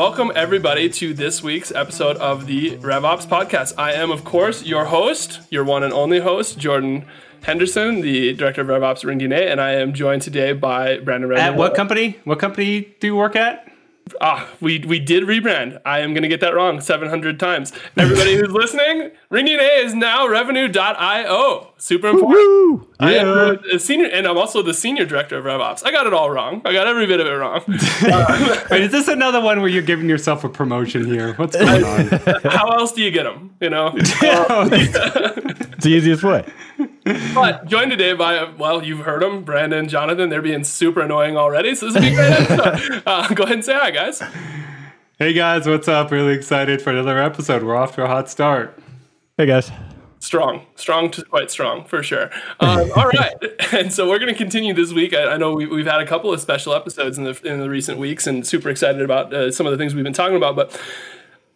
welcome everybody to this week's episode of the RevOps podcast. I am, of course, your host, your one and only host, Jordan Henderson, the director of RevOps at RingDNA, and I am joined today by Brandon Redmond. At what company? What company do you work at? Ah, we we did rebrand. I am going to get that wrong 700 times. Everybody who's listening, RingDNA is now revenue.io. Super important. I am a senior, and I'm also the senior director of RevOps. I got it all wrong. I got every bit of it wrong. Wait, is this another one where you're giving yourself a promotion here? What's going on? How else do you get them? You know. It's the easiest way. But joined today by, well, you've heard them, Brandon, Jonathan. They're being super annoying already. So this will be great episode. Uh, go ahead and say hi, guys. hey guys, what's up? Really excited for another episode. We're off to a hot start. Hey guys. Strong, strong to quite strong for sure. Um, all right, and so we're going to continue this week. I, I know we, we've had a couple of special episodes in the in the recent weeks, and super excited about uh, some of the things we've been talking about. But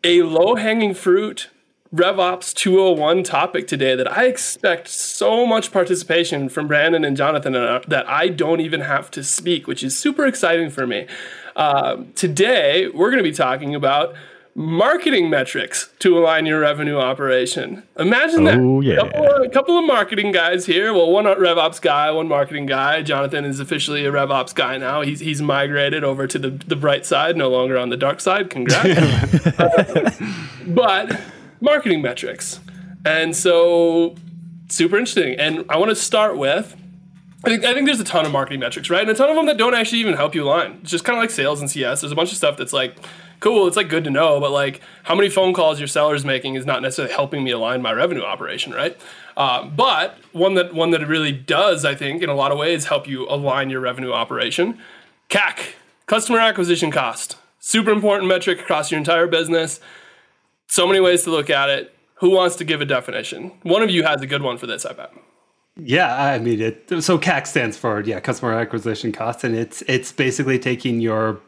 a low hanging fruit RevOps 201 topic today that I expect so much participation from Brandon and Jonathan uh, that I don't even have to speak, which is super exciting for me. Uh, today, we're going to be talking about marketing metrics to align your revenue operation. Imagine Oh, that. yeah. Couple of, a couple of marketing guys here. Well, one RevOps guy, one marketing guy. Jonathan is officially a RevOps guy now. He's he's migrated over to the, the bright side, no longer on the dark side. Congrats. but marketing metrics. And so super interesting. And I want to start with I think, I think there's a ton of marketing metrics, right? And a ton of them that don't actually even help you align. It's just kind of like sales and CS. There's a bunch of stuff that's like, cool, it's like good to know, but like how many phone calls your seller's making is not necessarily helping me align my revenue operation, right? Uh, but one that one that really does, I think, in a lot of ways, help you align your revenue operation. CAC, customer acquisition cost, super important metric across your entire business. So many ways to look at it. Who wants to give a definition? One of you has a good one for this, I bet. Yeah, I mean it. So CAC stands for yeah, customer acquisition cost, and it's it's basically taking your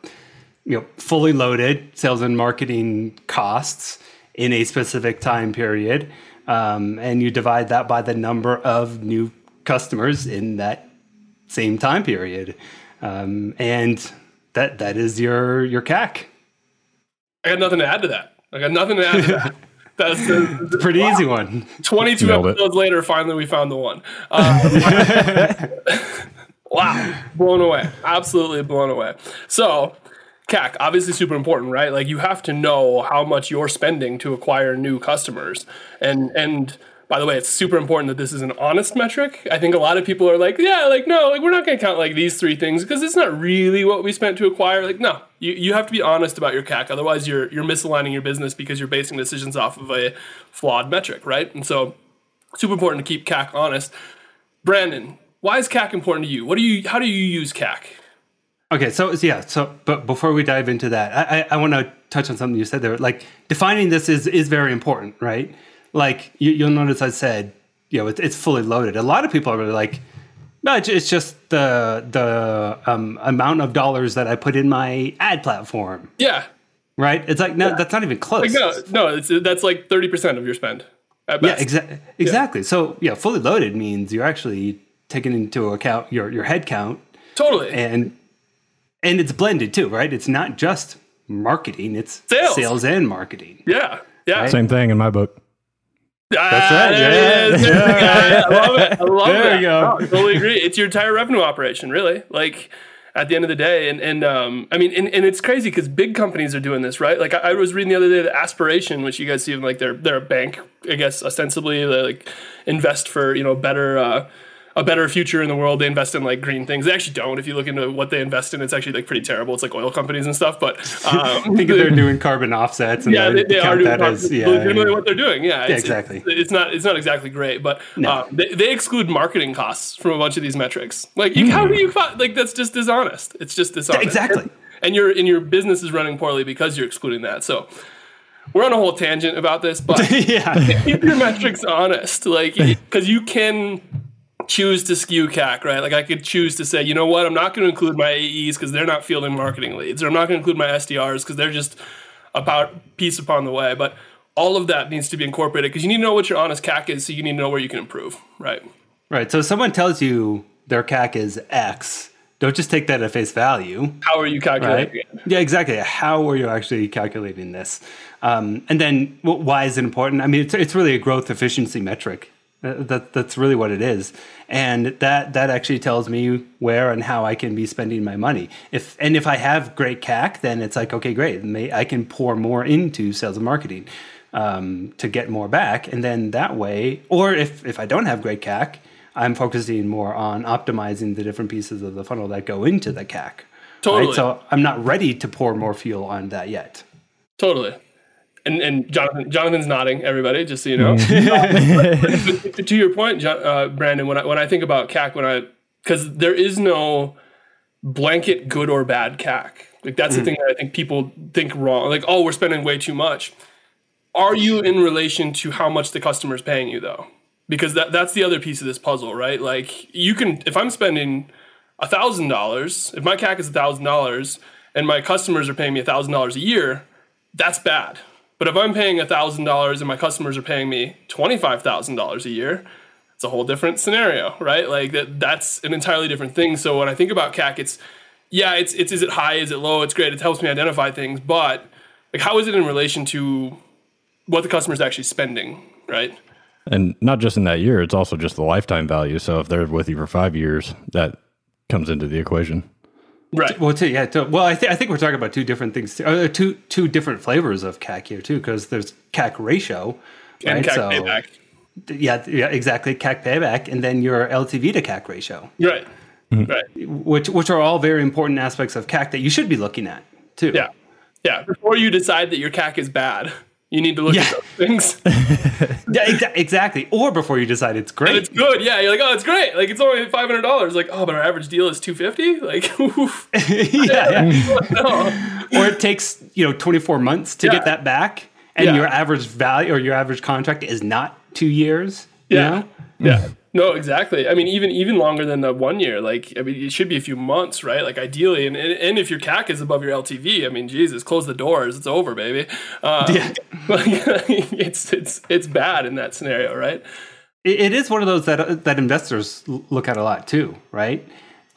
you know fully loaded sales and marketing costs in a specific time period, um, and you divide that by the number of new customers in that same time period, um, and that that is your your CAC. I got nothing to add to that. I got nothing to add to that. That's the, Pretty easy one. 22 Nailed it. episodes later, finally we found the one. Um, wow, blown away. Absolutely blown away. So, CAC, obviously super important, right? Like you have to know how much you're spending to acquire new customers. And and by the way, it's super important that this is an honest metric. I think a lot of people are like, yeah, like no, like we're not going to count like these three things because it's not really what we spent to acquire. Like no, you, you have to be honest about your CAC. Otherwise, you're you're misaligning your business because you're basing decisions off of a flawed metric, right? And so, super important to keep CAC honest. Brandon, why is CAC important to you? What do you? How do you use CAC? Okay, so yeah, so but before we dive into that, I I, I want to touch on something you said there. Like defining this is is very important, right? Like you, you'll notice I said, you know, it's, it's fully loaded. A lot of people are really like, no, it's, it's just the the um, amount of dollars that I put in my ad platform, Yeah, right? It's like no, that's not even close. like no, no, it's, that's like thirty percent of your spend. At Yeah, best. exactly. Exactly. So yeah, fully loaded means you're actually taking into account your your head count Totally. and and it's blended too, right? It's not just marketing; it's Sales. and marketing. yeah, yeah. Same thing in my book. That's right, There yeah. Yeah, I love it. I love There it. you go. I totally agree. It's your entire revenue operation, really. Like at the end of the day, and and um, I mean, and, and it's crazy because big companies are doing this, right? Like I, I was reading the other day that Aspiration, which you guys see, like they're they're a bank, I guess ostensibly they like invest for you know better. Uh, a better future in the world. They invest in like green things. They actually don't. If you look into what they invest in, it's actually like pretty terrible. It's like oil companies and stuff. But I um, think they're doing carbon offsets and yeah, they, they, they are doing that part- as yeah. legitimately what they're doing. Yeah, it's, exactly. It's, it's not it's not exactly great, but No. uh, they, they exclude marketing costs from a bunch of these metrics. Like, you, how do you like that's just dishonest? It's just dishonest. Exactly. And your and your business is running poorly because you're excluding that. So. We're on a whole tangent about this, but yeah. keep your metrics honest, like because you can choose to skew CAC, right? Like I could choose to say, you know what, I'm not going to include my AEs because they're not fielding marketing leads, or I'm not going to include my SDRs because they're just about piece upon the way. But all of that needs to be incorporated because you need to know what your honest CAC is, so you need to know where you can improve, right? Right. So if someone tells you their CAC is X, don't just take that at face value. How are you calculating Right? it? Yeah, exactly. How are you actually calculating this? Um, and then wh- why is it important? I mean, it's, it's really a growth efficiency metric. Uh, that that's really what it is, and that that actually tells me where and how I can be spending my money. If and if I have great CAC, then it's like okay, great. May, I can pour more into sales and marketing um, to get more back, and then that way, or if if I don't have great CAC, I'm focusing more on optimizing the different pieces of the funnel that go into the CAC. Totally. Right? So I'm not ready to pour more fuel on that yet. Totally. And and Jonathan Jonathan's nodding. Everybody, just so you know. to, to your point, John, uh, Brandon, when I when I think about CAC, when I because there is no blanket good or bad CAC. Like that's the thing that I think people think wrong. Like, oh, we're spending way too much. Are you in relation to how much the customer's paying you though? Because that that's the other piece of this puzzle, right? Like you can if I'm spending a thousand dollars, if my CAC is a thousand dollars and my customers are paying me a thousand dollars a year, that's bad. But if I'm paying a thousand dollars and my customers are paying me twenty five thousand dollars a year, it's a whole different scenario, right? Like that that's an entirely different thing. So when I think about CAC, it's yeah, it's it's is it high, is it low? It's great. It helps me identify things, but like how is it in relation to what the customer is actually spending, right? And not just in that year, it's also just the lifetime value. So if they're with you for five years, that comes into the equation. Right. Well, too, yeah. To, well, I, th- I think we're talking about two different things, uh, two two different flavors of CAC here too, because there's CAC ratio, And right? CAC payback. Yeah, yeah, exactly. CAC payback, and then your LTV to CAC ratio, Right. Right. which which are all very important aspects of CAC that you should be looking at too. Yeah. Yeah. Before you decide that your CAC is bad, you need to look Yeah. at those things. Yeah, exa- exactly. Or before you decide it's And great. it's good. Yeah. You're like, oh, it's great. Like it's only five hundred dollars. Like, oh, but our average deal is two fifty. Like, oof. yeah, yeah. no. Or it takes you know 24 months to Yeah. get that back, and your average value or your average contract is not two years. You Yeah. know? Yeah. No, exactly. I mean, even even longer than the one year. Like, I mean, it should be a few months, right? Like, ideally, and and, and if your CAC is above your LTV, I mean, Jesus, close the doors. It's over, baby. Um, Yeah. like, it's it's it's bad in that scenario, right? It, it is one of those that that investors look at a lot too, right?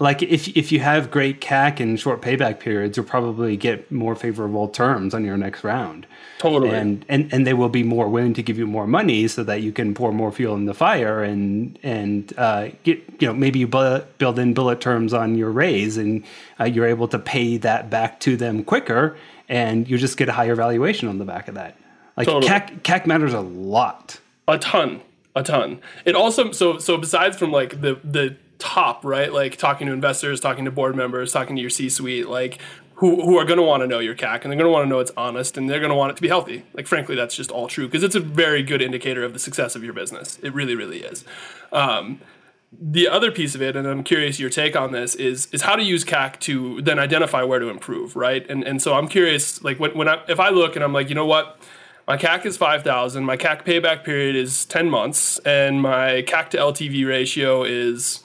Like if if you have great CAC and short payback periods, you'll probably get more favorable terms on your next round. Totally. And, and and they will be more willing to give you more money so that you can pour more fuel in the fire and and uh, get you know maybe you bu- build in bullet terms on your raise and uh, you're able to pay that back to them quicker and you just get a higher valuation on the back of that. Like Totally. CAC CAC matters a lot. a ton a ton it also so so besides from like the the top right like talking to investors talking to board members talking to your c suite like who, who are going to want to know your CAC and they're going to want to know it's honest and they're going to want it to be healthy. Like, frankly, that's just all true because it's a very good indicator of the success of your business. It really, really is. Um, the other piece of it, and I'm curious your take on this, is is how to use CAC to then identify where to improve, right? And and so I'm curious, like when, when I if I look and I'm like, you know what, my CAC is five thousand, my CAC payback period is ten months, and my CAC to LTV ratio is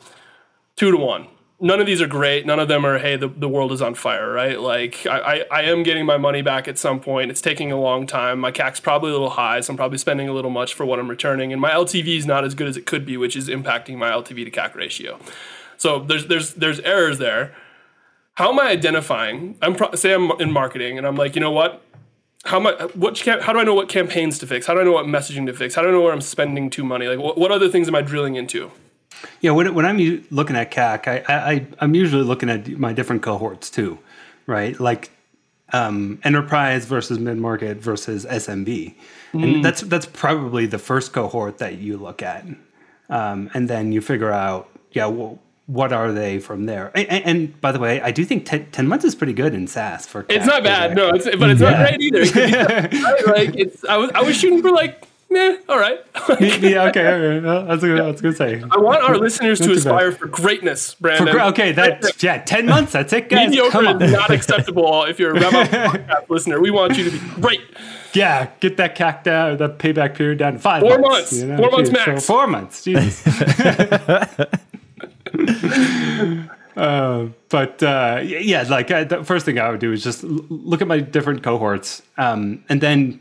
two to one. None of these are great. None of them are, hey, the, the world is on fire, right? Like, I, I, I am getting my money back at some point. It's taking a long time. My CAC's probably a little high, so I'm probably spending a little much for what I'm returning. And my LTV is not as good as it could be, which is impacting my LTV to CAC ratio. So there's, there's, there's errors there. How am I identifying? I'm pro- say I'm in marketing and I'm like, you know what? How I, what how do I know what campaigns to fix? How do I know what messaging to fix? How do I know where I'm spending too money? Like, what, what other things am I drilling into? Yeah, when, when I'm looking at CAC, I, I, I'm usually looking at my different cohorts too, right? Like um, enterprise versus mid market versus SMB, and that's that's probably the first cohort that you look at, um, and then you figure out, yeah, well, what are they from there? And, and by the way, I do think 10, 10 months is pretty good in SaaS for. It's not bad, no. It's but it's not great either. It be right? Like it's, I was I was shooting for like, all right. yeah, okay, that's good. That's good say. I want our listeners to aspire for greatness, Brandon. For, okay, that yeah, ten months. That's it, guys. Come mediocre is not acceptable if you're a Rev podcast listener. We want you to be great. Yeah, get that CAC down, the payback period down to five Four months. months. Four months Jeez, max. So four months. Jesus. uh, but uh, yeah, like uh, the first thing I would do is just l- look at my different cohorts, um, and then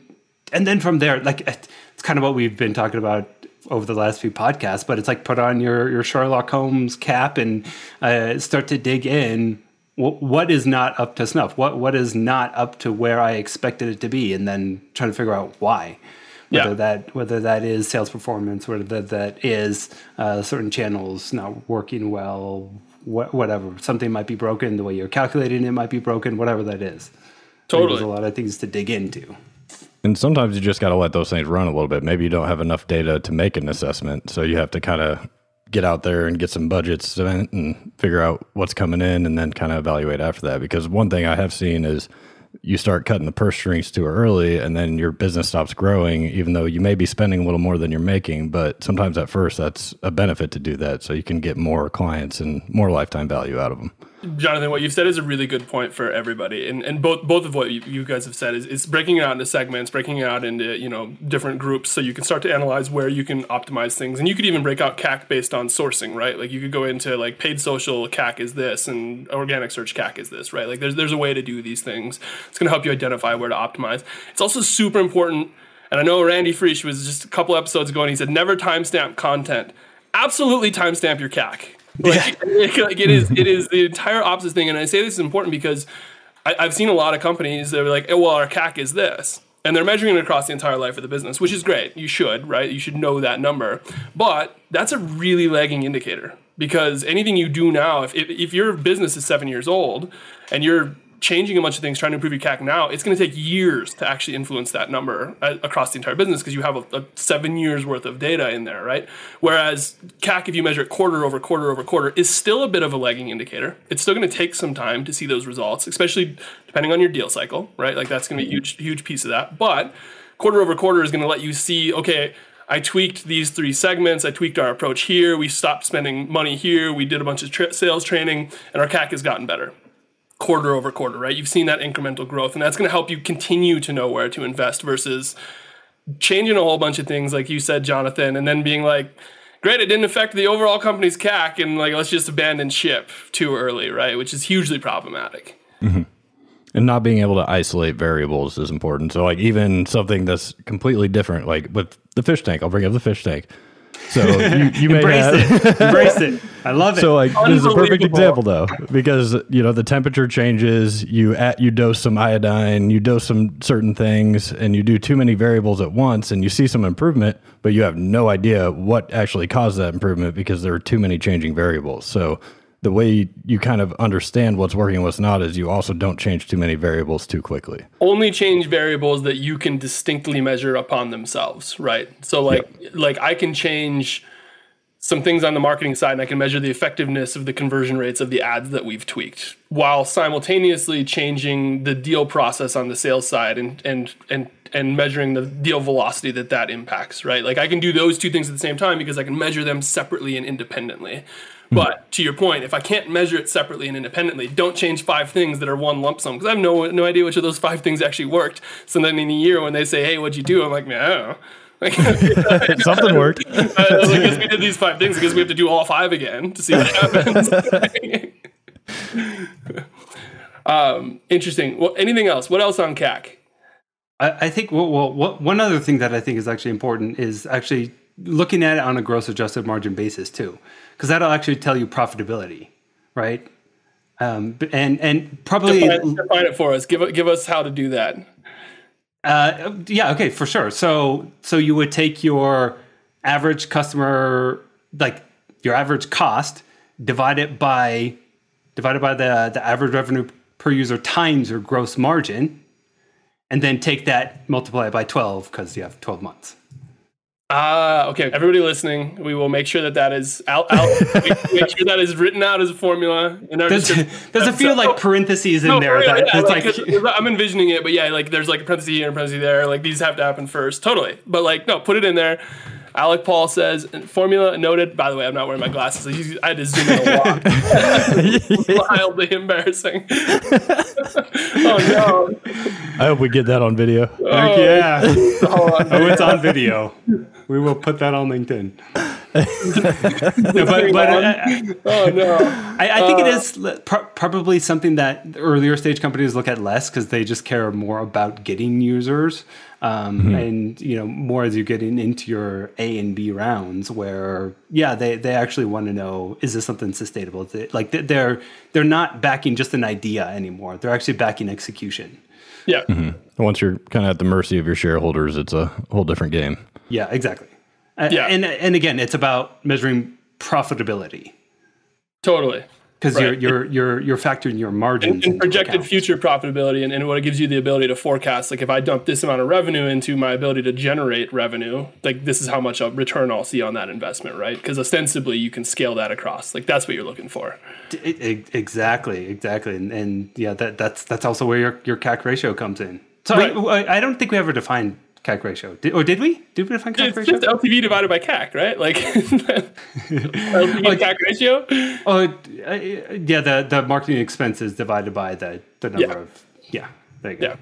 and then from there, like kind of what we've been talking about over the last few podcasts, but it's like put on your your Sherlock Holmes cap and uh, start to dig in. what is not up to snuff? What what is not up to where I expected it to be, and then trying to figure out why. Whether yeah. that whether that is sales performance, whether that, that is uh, certain channels not working well, wh- whatever. Something might be broken. The way you're calculating it might be broken. Whatever that is. Totally, there's a lot of things to dig into. And sometimes you just got to let those things run a little bit. Maybe you don't have enough data to make an assessment, so you have to kind of get out there and get some budgets and figure out what's coming in, and then kind of evaluate after that. Because one thing I have seen is you start cutting the purse strings too early and then your business stops growing even though you may be spending a little more than you're making but sometimes at first that's a benefit to do that so you can get more clients and more lifetime value out of them Jonathan, what you've said is a really good point for everybody, and and both both of what you, you, guys have said is, is breaking it out into segments, breaking it out into you know different groups, so you can start to analyze where you can optimize things, and you could even break out CAC based on sourcing, right? Like you could go into like paid social CAC is this, and organic search CAC is this, right? Like there's there's a way to do these things. It's going to help you identify where to optimize. It's also super important, and I know Randy Frisch was just a couple episodes ago, and he said never timestamp content. Absolutely timestamp your CAC like, yeah. like it is it is the entire opposite thing. And I say this is important because I, have seen a lot of companies that are like, oh, well, our CAC is this. And they're measuring it across the entire life of the business, which is great. You should, right? You should know that number. But that's a really lagging indicator because anything you do now, if, if, if your business is seven years old and you're changing a bunch of things, trying to improve your CAC now, it's going to take years to actually influence that number uh, across the entire business because you have a, a, seven years worth of data in there, right? Whereas CAC, if you measure it quarter over quarter over quarter, is still a bit of a lagging indicator. It's still going to take some time to see those results, especially depending on your deal cycle, right? Like that's going to be a huge, huge piece of that. But quarter over quarter is going to let you see, okay, I tweaked these three segments. I tweaked our approach here. We stopped spending money here. We did a bunch of tra- sales training, and our CAC has gotten better quarter over quarter, right? You've seen that incremental growth, and that's going to help you continue to know where to invest versus changing a whole bunch of things, like you said, Jonathan, and then being like, great, it didn't affect the overall company's CAC, and like, let's just abandon ship too early, right? Which is hugely problematic. Mm-hmm. And not being able to isolate variables is important. So, like, even something that's completely different, like with the fish tank, I'll bring up the fish tank. So you, you may embrace have, it. Embrace it. I love it. So like this is a perfect example though, because you know the temperature changes. You at you dose some iodine, you dose some certain things, and you do too many variables at once, and you see some improvement, but you have no idea what actually caused that improvement because there are too many changing variables. So the way you kind of understand what's working and what's not is you also don't change too many variables too quickly. Only change variables that you can distinctly measure upon themselves, right? So like yep. like I can change some things on the marketing side and I can measure the effectiveness of the conversion rates of the ads that we've tweaked while simultaneously changing the deal process on the sales side and and and and measuring the deal velocity that that impacts, right? Like I can do those two things at the same time because I can measure them separately and independently. But to your point, if I can't measure it separately and independently, don't change five things that are one lump sum because I have no no idea which of those five things actually worked. So then in a year when they say, "Hey, what'd you do?" I'm like, "Man, I don't know." Like, Something worked. I, I guess we did these five things because we have to do all five again to see what happens. um, interesting. Well, anything else? What else on CAC? I, I think well, well, one other thing that I think is actually important is actually looking at it on a gross adjusted margin basis too because that'll actually tell you profitability, right? Um, and and probably define, define, it for us. Give give us how to do that. Uh, yeah, okay, for sure. So so you would take your average customer, like your average cost, divide it by divided by the the average revenue per user times your gross margin, and then take that multiply it by twelve because you have twelve months. Ah, uh, okay. Everybody listening, we will make sure that that is out. out make, make, sure that is written out as a formula. In our there's, there's a few so, like parentheses in no, there. that, yeah, like, like I'm envisioning it, but yeah, like there's like a parenthesis here and a parenthesis there. Like these have to happen first, totally. But like, no, put it in there. Alec Paul says, formula noted. By the way, I'm not wearing my glasses. I had to zoom in a lot. Wildly embarrassing. oh no! I hope we get that on video. Oh, yeah. Oh, oh, it's on video. We will put that on LinkedIn. No, but, but uh, oh no. I, I think it is pro- probably something that earlier stage companies look at less because they just care more about getting users, um, and you know more as you're getting into your A and B rounds, where yeah, they, they actually want to know is this something sustainable? Is it- like they- they're they're not backing just an idea anymore; they're actually backing execution. Yeah. Once you're kind of at the mercy of your shareholders, it's a whole different game. Yeah, exactly. A- Yeah. and and again, it's about measuring profitability Totally. because Right. you're you're you're you're factoring your margins and, and projected account. future profitability and, and what it gives you the ability to forecast like if i dump this amount of revenue into my ability to generate revenue like this is how much a return i'll see on that investment right because ostensibly you can scale that across like that's what you're looking for E- e- Exactly, exactly, and, and yeah, that that's that's also where your, your CAC ratio comes in. So Right. wait, I don't think we ever defined CAC ratio, did, or did we? Did we define CAC it's ratio? just ltv divided by cac right like ltv cac ratio oh, uh, yeah, the the marketing expenses divided by the the number Yeah. of yeah. There you go. Yeah.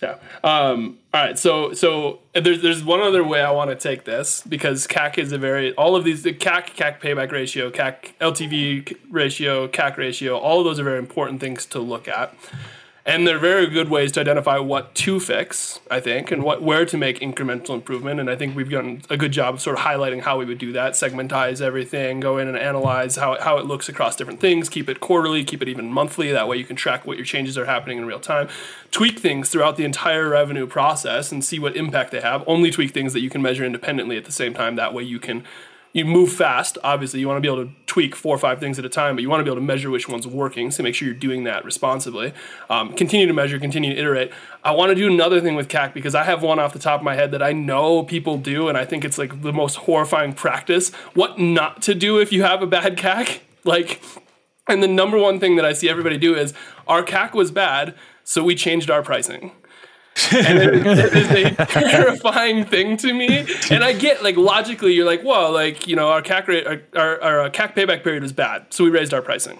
Yeah. Um, all right. So so there's there's one other way I want to take this because CAC is a very all of these the CAC CAC payback ratio CAC LTV ratio CAC ratio all of those are very important things to look at. And they're very good ways to identify what to fix, I think, and what where to make incremental improvement. And I think we've done a good job of sort of highlighting how we would do that, segmentize everything, go in and analyze how, how it looks across different things, keep it quarterly, keep it even monthly. That way you can track what your changes are happening in real time. Tweak things throughout the entire revenue process and see what impact they have. Only tweak things that you can measure independently at the same time. That way you can you move fast. Obviously, you want to be able to tweak four or five things at a time, but you want to be able to measure which one's working. So make sure you're doing that responsibly. Um, continue to measure, continue to iterate. I want to do another thing with CAC because I have one off the top of my head that I know people do, and I think it's like the most horrifying practice. What not to do if you have a bad CAC? Like, and the number one thing that I see everybody do is our CAC was bad, so we changed our pricing and it, it is a terrifying thing to me. And I get like logically, you're like, well, like you know, our CAC rate, our, our, our uh, CAC payback period is bad, so we raised our pricing.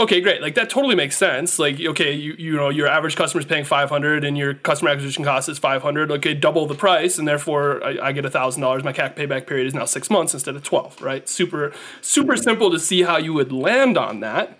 Okay, great. Like that totally makes sense. Like, okay, you you know, your average customer is paying 500 and your customer acquisition cost is 500. Okay, double the price, and therefore I, I get thousand dollars. My CAC payback period is now six months instead of 12. Right? Super super simple to see how you would land on that.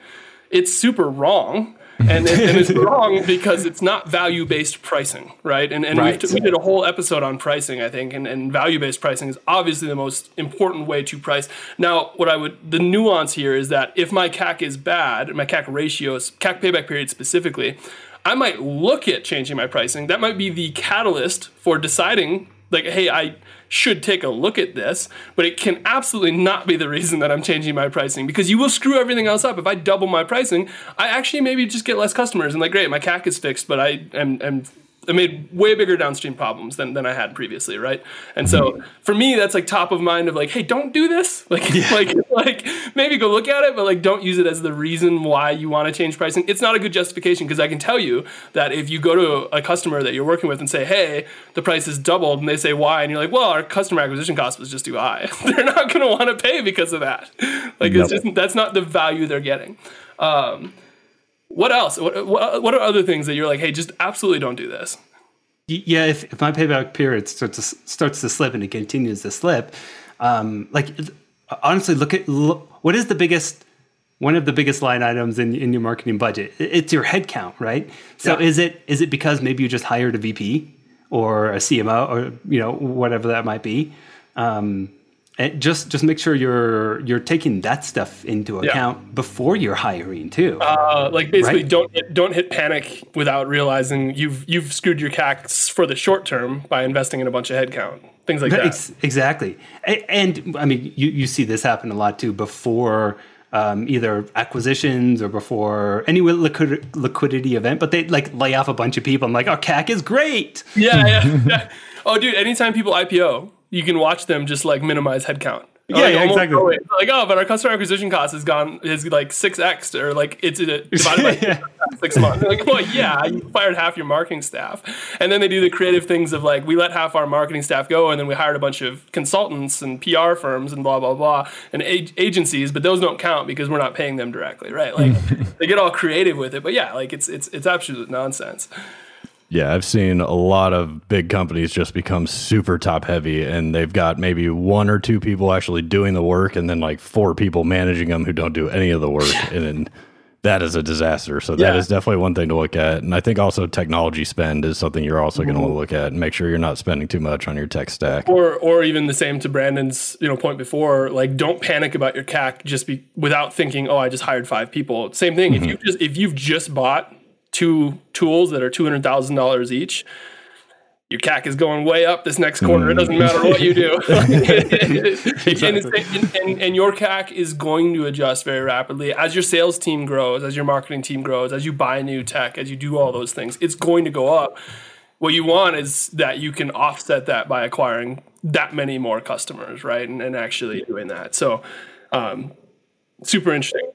It's super wrong. And, it, and it's wrong because it's not value based pricing, right? And, and Right. we did a whole episode on pricing, I think, and, and value based pricing is obviously the most important way to price. Now, what I would, the nuance here is that if my CAC is bad, my CAC ratios, CAC payback period specifically, I might look at changing my pricing. That might be the catalyst for deciding, like, hey, I should take a look at this, but it can absolutely not be the reason that I'm changing my pricing because you will screw everything else up. If I double my pricing, I actually maybe just get less customers and like, great, my CAC is fixed, but I am, am I made way bigger downstream problems than, than I had previously, right? And so for me, that's like top of mind of like, hey, don't do this. Like, like, like maybe go look at it, but like, don't use it as the reason why you want to change pricing. It's not a good justification because I can tell you that if you go to a customer that you're working with and say, hey, the price is doubled, and they say why, and you're like, well, our customer acquisition cost was just too high. They're not going to want to pay because of that. Like, it's just that's not the value they're getting. Um, what else? What, what, what are other things that you're like, hey, just absolutely don't do this? Yeah, if, if my payback period starts to, starts to slip and it continues to slip, um, like honestly, look at look, what is the biggest one of the biggest line items in, in your marketing budget. It's your headcount, right? So Yeah. is it is it because maybe you just hired a VP or a CMO or you know whatever that might be? Um, and just just make sure you're you're taking that stuff into account before you're hiring too. Uh, like basically, Right. don't hit, don't hit panic without realizing you've you've screwed your CACs for the short term by investing in a bunch of headcount, things like that. Ex- exactly. A- And I mean, you, you see this happen a lot too before um, either acquisitions or before any liquid, liquidity event, but they like lay off a bunch of people. I'm like, oh, CAC is great. Yeah, yeah, yeah. Oh, dude, anytime people IPO, you can watch them just like minimize headcount. Yeah, Like, yeah, exactly. always. Like, oh, but our customer acquisition cost has gone is like six x or like it's uh, divided by Yeah. six months. Like, well, yeah, you fired half your marketing staff, and then they do the creative things of like we let half our marketing staff go, and then we hired a bunch of consultants and PR firms and blah blah blah and ag- agencies, but those don't count because we're not paying them directly, right? Like they get all creative with it, but yeah, like it's it's it's absolute nonsense. Yeah, I've seen a lot of big companies just become super top heavy and they've got maybe one or two people actually doing the work and then like four people managing them who don't do any of the work. and then that is a disaster. So that Yeah. is definitely one thing to look at. And I think also technology spend is something you're also going to mm-hmm. look at and make sure you're not spending too much on your tech stack. or or even the same to Brandon's you know point before like don't panic about your CAC just be without thinking oh I just hired five people same thing if mm-hmm. you just if you've just bought two tools that are two hundred thousand dollars each your CAC is going way up this next quarter. It doesn't matter what you do. and, and, and, and your CAC is going to adjust very rapidly as your sales team grows, as your marketing team grows, as you buy new tech, as you do all those things. It's going to go up. What you want is that you can offset that by acquiring that many more customers, right? And, and actually doing that. So, um, super interesting.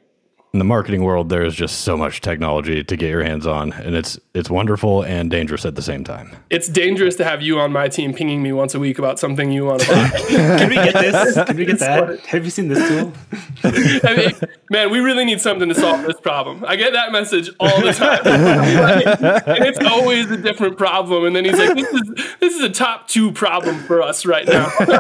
In the marketing world, there is just so much technology to get your hands on, and it's it's wonderful and dangerous at the same time. It's dangerous to have you on my team pinging me once a week about something you want to buy. Can we get this? Can we get that? Have you seen this tool? I mean, man, we really need something to solve this problem. I get that message all the time, and it's always a different problem. And then he's like, "This is this is a top two problem for us right now, higher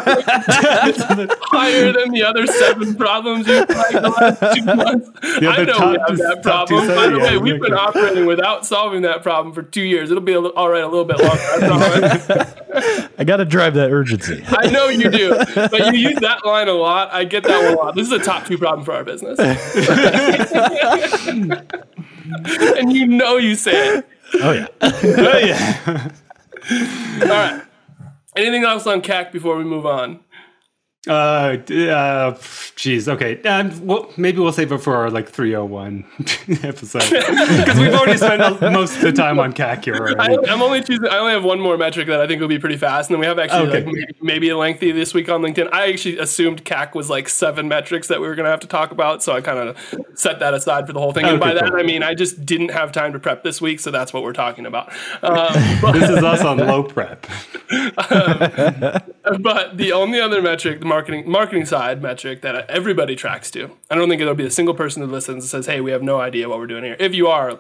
than the other seven problems you've tried the last two months." I other know we have that problem. By the way, we've been operating without solving that problem for two years. It'll be a, all right a little bit longer. I. I got to drive that urgency. I know you do, but you use that line a lot. I get that one a lot. This is a top two problem for our business. and you know you say it. Oh yeah. oh yeah. All right. Anything else on CAC before we move on? Uh, uh, jeez. Okay. Um, well, maybe we'll save it for our like 301 episode because we've already spent most of the time on CAC here I. I'm only choosing. I only have one more metric that I think will be pretty fast, and then we have actually Okay. like maybe, maybe a lengthy this week on LinkedIn. I actually assumed CAC was like seven metrics that we were going to have to talk about, so I kind of set that aside for the whole thing. and by Okay, that. I mean I just didn't have time to prep this week, so that's what we're talking about. Um, but, This is us on low prep. but the only other metric, the marketing marketing side metric that everybody tracks to, I don't think there'll be a single person who listens and says, "Hey, we have no idea what we're doing here." If you are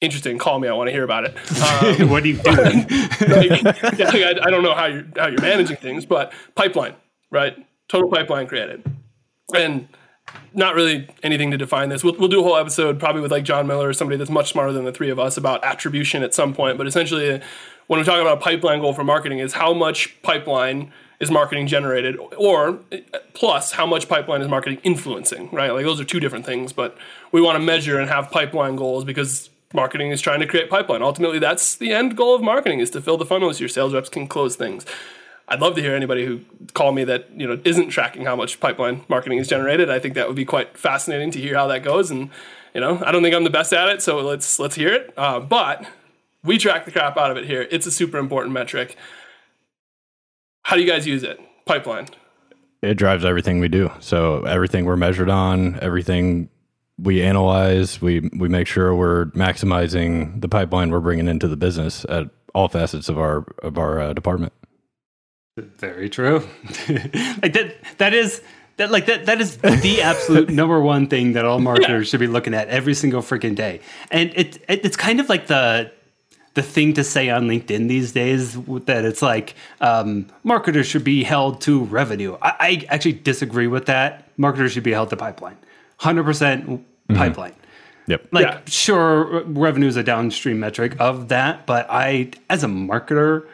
interesting, call me. I want to hear about it. Um, what are you doing? like, yeah, like, I, I don't know how you're how you're managing things, but pipeline, right? Total pipeline created, and not really anything to define this. We'll, we'll do a whole episode probably with like John Miller or somebody that's much smarter than the three of us about attribution at some point. But essentially, when we talk about a pipeline goal for marketing, is how much pipeline is marketing generated, or plus how much pipeline is marketing influencing, right? Like those are two different things, but we want to measure and have pipeline goals because marketing is trying to create pipeline. Ultimately, that's the end goal of marketing is to fill the funnel so your sales reps can close things. I'd love to hear anybody who call me that you know isn't tracking how much pipeline marketing is generated. I think that would be quite fascinating to hear how that goes. And you know, I don't think I'm the best at it, so let's let's hear it. Uh, but we track the crap out of it here. It's a super important metric. How do you guys use it? Pipeline. It drives everything we do. So everything we're measured on, everything we analyze, we we make sure we're maximizing the pipeline we're bringing into the business at all facets of our of our uh, department. Very true. like that. That is. That, like that that is the absolute number one thing that all marketers should be looking at every single freaking day and it, it it's kind of like the the thing to say on LinkedIn these days that it's like um, marketers should be held to revenue. I, I actually disagree with that. Marketers should be held to pipeline, hundred percent pipeline. Yep. Like, Yeah. sure, revenue is a downstream metric of that, but I, as a marketer,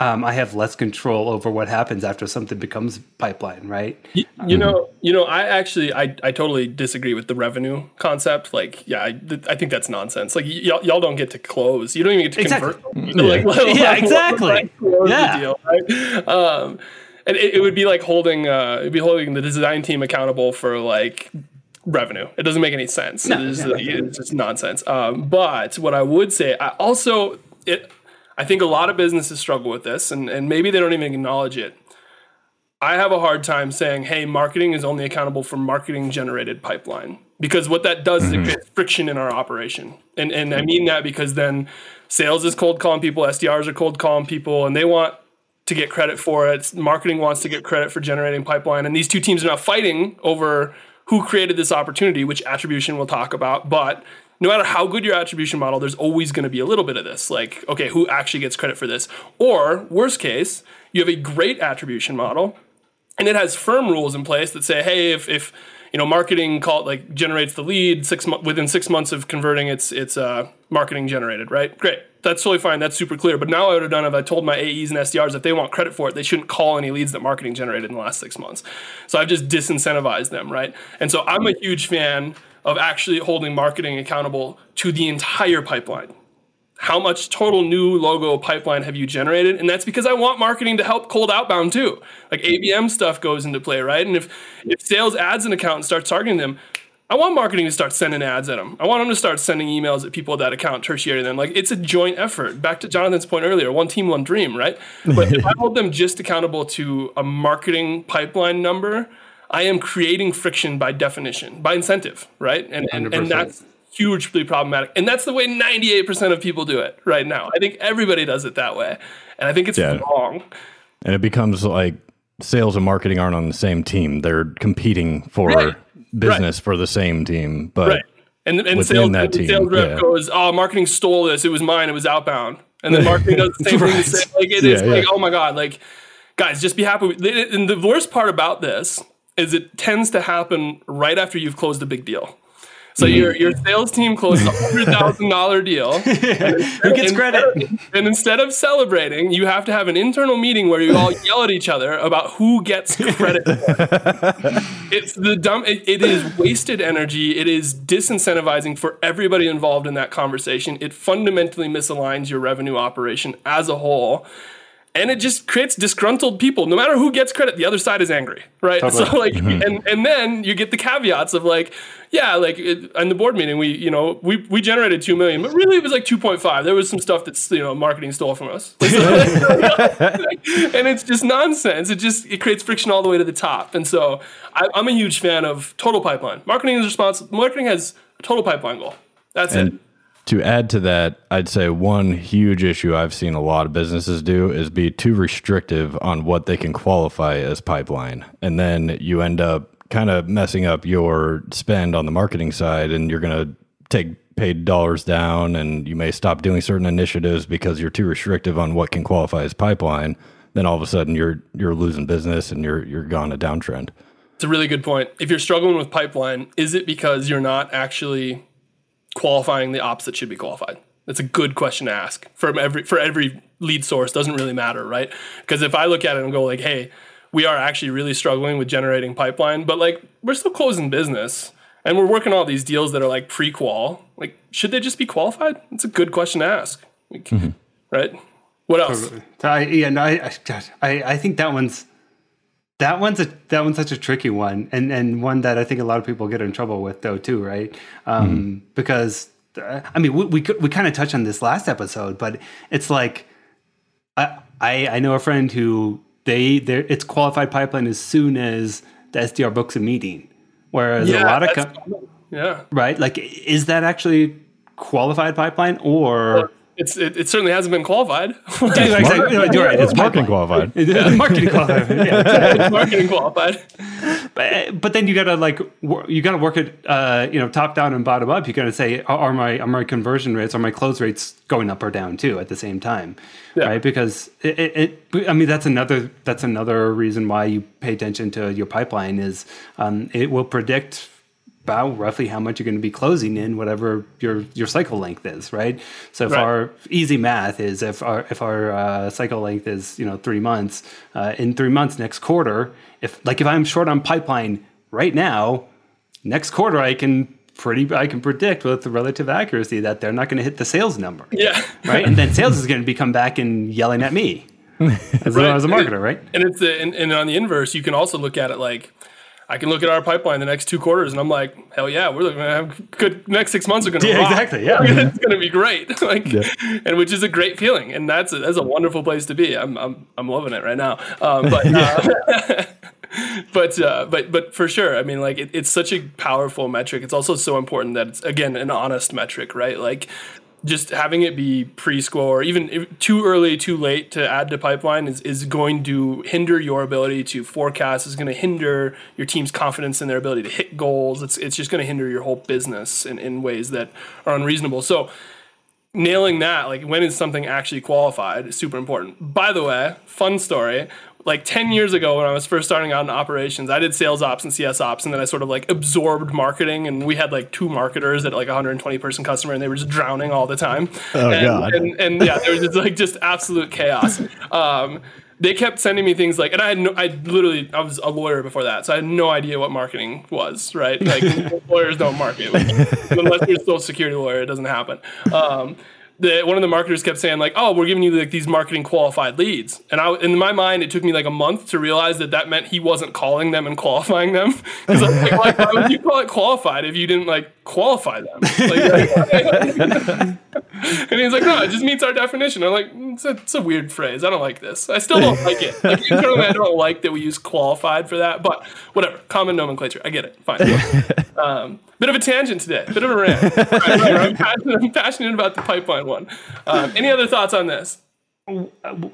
um, I have less control over what happens after something becomes pipeline, right? You, you know, you know, I actually, I, I totally disagree with the revenue concept. Like, yeah, I, th- I think that's nonsense. Like, y- y'all, y'all don't get to close. You don't even get to Exactly. convert. them. Like, Yeah, exactly. Yeah. deal, right? Um, and it, it would be like holding, uh, it'd be holding the design team accountable for like revenue. It doesn't make any sense. No, it is, no, like, it's just nonsense. Um, but what I would say, I also it. I think a lot of businesses struggle with this, and, and maybe they don't even acknowledge it. I have a hard time saying, hey, marketing is only accountable for marketing generated pipeline. Because what that does is it mm-hmm. creates friction in our operation. And and I mean that because then sales is cold calling people, SDRs are cold calling people, and they want to get credit for it. Marketing wants to get credit for generating pipeline. And these two teams are now fighting over who created this opportunity, which attribution we'll talk about. But no matter how good your attribution model, there's always going to be a little bit of this. Like, okay, who actually gets credit for this? Or worst case, you have a great attribution model and it has firm rules in place that say, hey, if, if you know marketing call like generates the lead six mo- within six months of converting, it's it's uh, marketing generated, right? Great, that's totally fine. That's super clear. But now I would have done if I told my AEs and SDRs if they want credit for it, they shouldn't call any leads that marketing generated in the last six months. So I've just disincentivized them, right? And so I'm a huge fan of actually holding marketing accountable to the entire pipeline. How much total new logo pipeline have you generated? And that's because I want marketing to help cold outbound too. Like ABM stuff goes into play, right? And if if sales adds an account and starts targeting them, I want marketing to start sending ads at them. I want them to start sending emails at people at that account, tertiary them. Like it's a joint effort. Back to Jonathan's point earlier, one team, one dream, right? But if I hold them just accountable to a marketing pipeline number, I am creating friction by definition, by incentive, right? And and, and that's hugely problematic. And that's the way 98% of people do it right now. I think everybody does it that way. And I think it's yeah. wrong. And it becomes like sales and marketing aren't on the same team. They're competing for right. business right. for the same team. But right. and, and sales, that team, sales rep yeah. goes, Oh, marketing stole this. It was mine. It was outbound. And then marketing does the same thing. Same, like it yeah, is like, oh my God, like guys, just be happy. And the worst part about this is it tends to happen right after you've closed a big deal. So mm-hmm. your your sales team closed a hundred thousand dollar deal. Who gets credit? And instead of celebrating, you have to have an internal meeting where you all yell at each other about who gets credit. it's the dumb. It, it is wasted energy. It is disincentivizing for everybody involved in that conversation. It fundamentally misaligns your revenue operation as a whole and it just creates disgruntled people. No matter who gets credit, the other side is angry, right? Totally. So like, mm-hmm. and and then you get the caveats of like, yeah, like it, in the board meeting, we you know we we generated two million, but really it was like two point five. There was some stuff that's you know marketing stole from us, and it's just nonsense. It just it creates friction all the way to the top. And so I, am a huge fan of total pipeline. Marketing is responsible. Marketing has a total pipeline goal. That's and- it to add to that, I'd say one huge issue I've seen a lot of businesses do is be too restrictive on what they can qualify as pipeline. And then you end up kind of messing up your spend on the marketing side and you're going to take paid dollars down and you may stop doing certain initiatives because you're too restrictive on what can qualify as pipeline. Then all of a sudden you're you're losing business and you're you're gone a downtrend. It's a really good point. If you're struggling with pipeline, is it because you're not actually qualifying the ops that should be qualified? That's a good question to ask for every for every lead source. Doesn't really matter, right? Because if I look at it and go like, hey, we are actually really struggling with generating pipeline, but like we're still closing business and we're working all these deals that are like pre-qual. Like, should they just be qualified? It's a good question to ask, like, mm-hmm. right? What else? I, yeah, no, I, I, I think that one's that one's a that one's such a tricky one, and and one that I think a lot of people get in trouble with though too, right? Um, mm. Because uh, I mean, we we, we kind of touched on this last episode, but it's like I I, I know a friend who they they it's qualified pipeline as soon as the SDR books a meeting, whereas yeah, a lot of com- yeah right like is that actually qualified pipeline or it's it, it, certainly hasn't been qualified. yeah, exactly. You're right. It's marketing qualified. Yeah. marketing qualified. Yeah. marketing qualified. But, but then you gotta like you gotta work it uh, you know top down and bottom up. You gotta say are my are my conversion rates are my close rates going up or down too at the same time, yeah. right? Because it, it, it, I mean that's another that's another reason why you pay attention to your pipeline is um, it will predict about roughly how much you're going to be closing in whatever your your cycle length is, right? So if right. our easy math is if our if our uh, cycle length is you know three months, uh, in three months next quarter, if like if I'm short on pipeline right now, next quarter I can pretty I can predict with relative accuracy that they're not going to hit the sales number. Yeah. Right, and then sales is going to be come back and yelling at me. as, right. as a marketer, right? And it's the, and, and on the inverse, you can also look at it like I can look at our pipeline the next two quarters, and I'm like, hell yeah, we're going to have good. Next six months are going to yeah, rock. exactly, yeah, it's going to be great, like, yeah. and which is a great feeling, and that's a, that's a wonderful place to be. I'm I'm I'm loving it right now, um, but. Uh, but uh, but but for sure, I mean, like it, it's such a powerful metric. It's also so important that it's again an honest metric, right? Like just having it be pre-score or even too early, too late to add to pipeline is, is going to hinder your ability to forecast. Is going to hinder your team's confidence in their ability to hit goals. It's it's just going to hinder your whole business in, in ways that are unreasonable. So nailing that, like when is something actually qualified, is super important. By the way, fun story. Like 10 years ago, when I was first starting out in operations, I did sales ops and CS ops, and then I sort of like absorbed marketing. And we had like two marketers at like 120 person customer, and they were just drowning all the time. Oh, and, God. And, and yeah, there was just like just absolute chaos. Um, they kept sending me things like, and I had no, I literally, I was a lawyer before that, so I had no idea what marketing was, right? Like lawyers don't market unless you're a social security lawyer, it doesn't happen. Um, the, one of the marketers kept saying like, "Oh, we're giving you like these marketing qualified leads," and I, in my mind, it took me like a month to realize that that meant he wasn't calling them and qualifying them. Because like, why would you call it qualified if you didn't like qualify them? Like, and he's like, no, it just meets our definition. I'm like, "Mm, it's a, it's a weird phrase. I don't like this. I still don't like it. Like internally, I don't like that we use qualified for that. But whatever, common nomenclature. I get it. Fine. Um, bit of a tangent today. Bit of a rant. Right, right, I'm, passionate, I'm passionate about the pipeline one. Um, any other thoughts on this?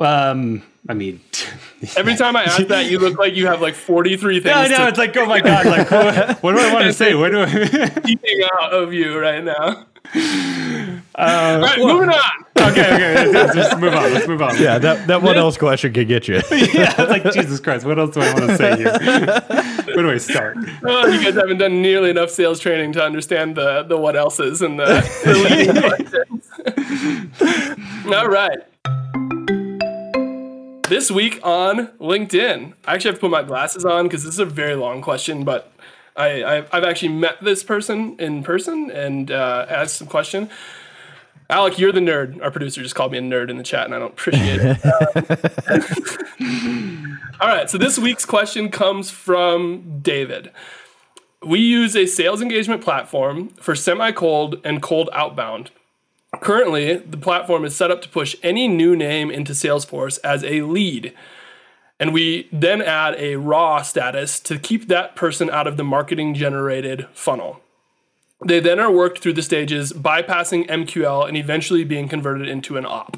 Um, I mean, Every time I ask that, you look like you have like 43 things I know to it's like, oh my god, like what, what do I want to say? What do I? peeking out of you right now. Uh, All right, moving on. okay, okay, let's, let's just move on. Let's move on. Yeah, that, that what else question could get you. yeah. It's like Jesus Christ. What else do I want to say here? Where do I start? Oh, you guys haven't done nearly enough sales training to understand the the what else's and the, the. All right. This week on LinkedIn, I actually have to put my glasses on because this is a very long question, but I, I've, I've actually met this person in person and uh, asked some question. Alec, you're the nerd. Our producer just called me a nerd in the chat, and I don't appreciate it. All right, so this week's question comes from David. We use a sales engagement platform for semi cold and cold outbound. Currently, the platform is set up to push any new name into Salesforce as a lead. And we then add a raw status to keep that person out of the marketing generated funnel. They then are worked through the stages, bypassing MQL and eventually being converted into an op.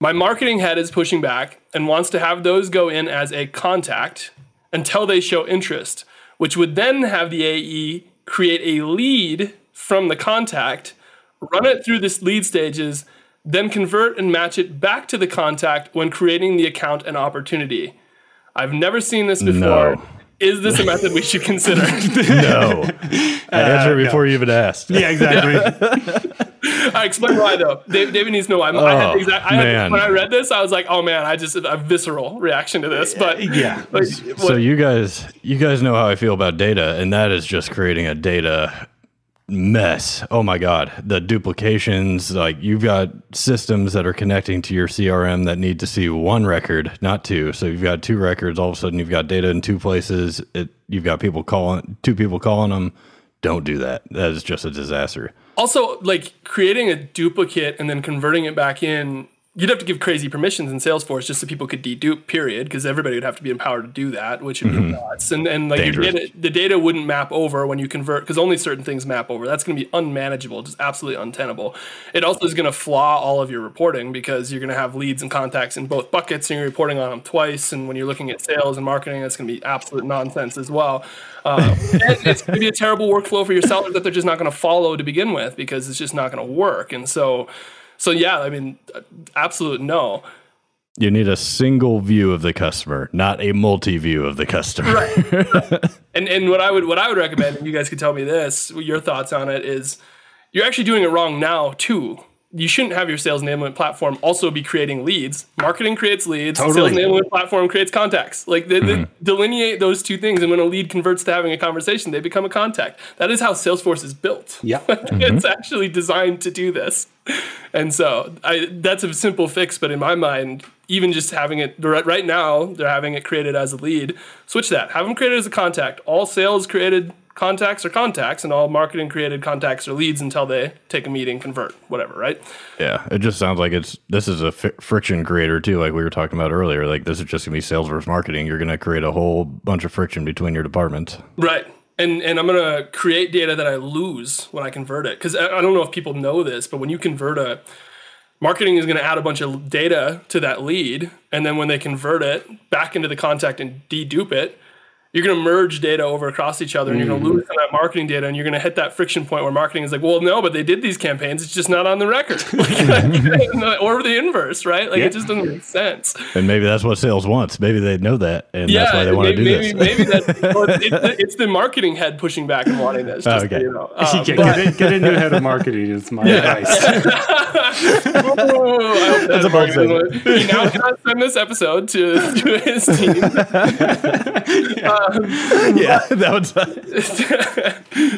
My marketing head is pushing back and wants to have those go in as a contact until they show interest, which would then have the AE create a lead from the contact, run it through this lead stages, then convert and match it back to the contact when creating the account and opportunity. I've never seen this before. No. Is this a method we should consider? No. I answered it before you even asked. Yeah, exactly. I explain why though. David, David needs to know why. I had Oh, the exact, I had, man. when I read this, I was like, oh man, I just a visceral reaction to this. But Yeah. like, So what- you guys, you guys know how I feel about data, and that is just creating a data mess. Oh my god, the duplications. Like you've got systems that are connecting to your CRM that need to see one record, not two. So you've got two records. All of a sudden, you've got data in two places. It, you've got people calling, two people calling them. Don't do that. That is just a disaster. also like creating a duplicate and then converting it back in. You'd have to give crazy permissions in Salesforce just so people could dedupe, period, because everybody would have to be empowered to do that, which would be nuts. And and like data, the data wouldn't map over when you convert, because only certain things map over. That's going to be unmanageable, just absolutely untenable. It also is going to flaw all of your reporting because you're going to have leads and contacts in both buckets, and you're reporting on them twice. And when you're looking at sales and marketing, that's going to be absolute nonsense as well. Uh, and it's going to be a terrible workflow for your sellers that they're just not going to follow to begin with because it's just not going to work. And so, so yeah, I mean, absolute no. You need a single view of the customer, not a multi view of the customer. And and what I would what I would recommend, and you guys could tell me this, your thoughts on it is, you're actually doing it wrong now too. You shouldn't have your sales enablement platform also be creating leads. Marketing creates leads. Sales enablement platform creates contacts. Like they, they mm-hmm. delineate those two things, and when a lead converts to having a conversation, they become a contact. That is how Salesforce is built. Yeah. it's mm-hmm. actually designed to do this. And so I, that's a simple fix, but in my mind, even just having it right now, they're having it created as a lead. Switch that. Have them created as a contact. All sales created contacts are contacts, and all marketing created contacts are leads until they take a meeting, convert, whatever, right? Yeah, it just sounds like it's this is a friction creator too, like we were talking about earlier. Like this is just gonna be sales versus marketing. You're gonna create a whole bunch of friction between your departments. Right. and and I'm gonna create data that I lose when I convert it. Because I, I don't know if people know this, but when you convert a marketing is going to add a bunch of data to that lead, and then when they convert it back into the contact and dedupe it, you're going to merge data over across each other and you're going to lose some of that marketing data and you're going to hit that friction point where marketing is like, well, no, but they did these campaigns. It's just not on the record. Like, or the inverse, right? Like Yeah. it just doesn't make sense. And maybe that's what sales wants. Maybe they know that, and Yeah, that's why they want to do maybe, this. maybe that's well, it's, it's, it's the marketing head pushing back and wanting this. Just, Okay. You know. Yeah, Um, get, but- a, get a new head of marketing is my advice. Ooh, that's a bold marketing. He now cannot send this episode to, to his team. Yeah, that was.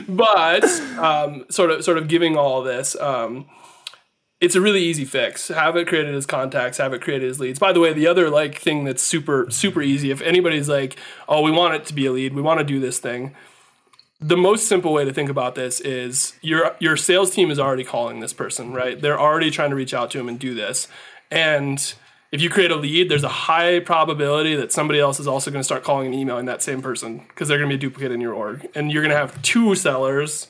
but um, sort of sort of giving all this um, it's a really easy fix. Have it created as contacts have it created as leads. By the way the other like thing that's super super easy if anybody's like oh we want it to be a lead. We want to do this thing. The most simple way to think about this is your your sales team is already calling this person right? They're already trying to reach out to him and do this. And if you create a lead, there's a high probability that somebody else is also going to start calling and emailing that same person because they're going to be a duplicate in your org. And you're going to have two sellers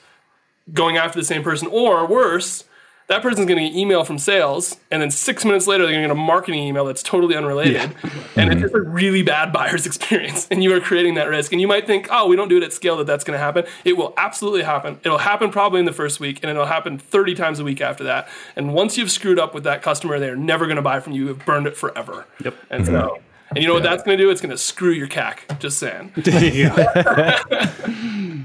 going after the same person, or worse, that person's going to get email from sales, and then six minutes later, they're going to get a marketing email that's totally unrelated. And it's just a really bad buyer's experience. And you are creating that risk. And you might think, oh, we don't do it at scale that that's going to happen. It will absolutely happen. It'll happen probably in the first week, and it'll happen 30 times a week after that. And once you've screwed up with that customer, they're never going to buy from you. You've burned it forever. Yep. And so. Mm-hmm. And you know what that's going to do? It's going to screw your CAC. Just saying.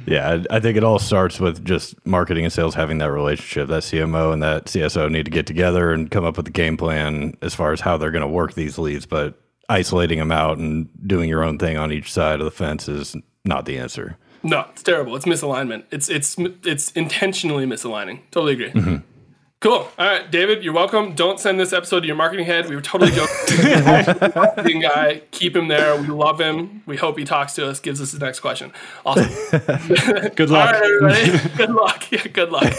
yeah. I I think it all starts with just marketing and sales having that relationship. That CMO and that CSO need to get together and come up with a game plan as far as how they're going to work these leads. But isolating them out and doing your own thing on each side of the fence is not the answer. No, it's terrible. It's misalignment. It's it's it's intentionally misaligning. Totally agree. Mm-hmm. Cool. All right, David, you're welcome. Don't send this episode to your marketing head. We were totally joking. marketing guy, keep him there. We love him. We hope he talks to us, gives us the next question. Awesome. Good luck. right, everybody. good luck. Yeah, good luck.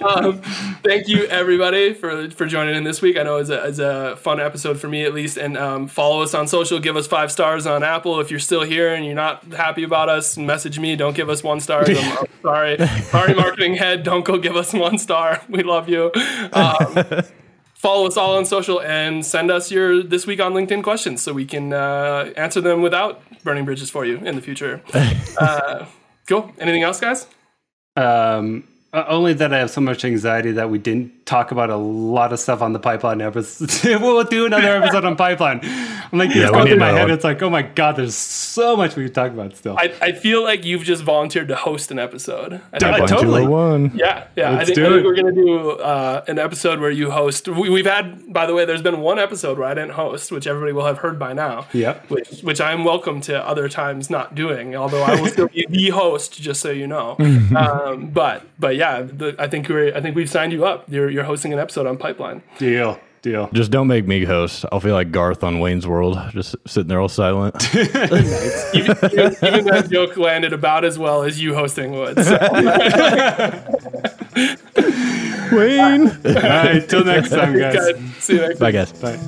Um, thank you, everybody, for for joining in this week. I know it's a, it's a fun episode for me, at least. And um, follow us on social. Give us five stars on Apple. If you're still here and you're not happy about us, message me. Don't give us one star. I'm, I'm sorry. Sorry, marketing head. Don't go give us one star. We love you. Um, follow us all on social and send us your this week on LinkedIn questions so we can uh, answer them without burning bridges for you in the future. Uh, cool. Anything else, guys? Um, only that I have so much anxiety that we didn't talk about a lot of stuff on the pipeline episode. we'll do another episode on pipeline. I'm like, Yeah, it's going through my head. one. It's like, oh my god, there's so much we could talk about still. I, I feel like you've just volunteered to host an episode. I think- totally. 201. yeah, yeah. I Let's think, do I think we're going to do uh, an episode where you host. We, we've had, by the way, there's been one episode where I didn't host, which everybody will have heard by now. Yep. Which, which I'm welcome to other times not doing, although I will still be the host, just so you know. um, but but yeah, the, I think we're I think we've signed you up. You're you're hosting an episode on Pipeline. Deal. Deal. Just don't make me host. I'll feel like Garth on Wayne's World, just sitting there all silent. Even, even, even that joke landed about as well as you hosting would. So. Wayne. All right. Till next time, guys. Good. See you next time. Bye, guys. Bye.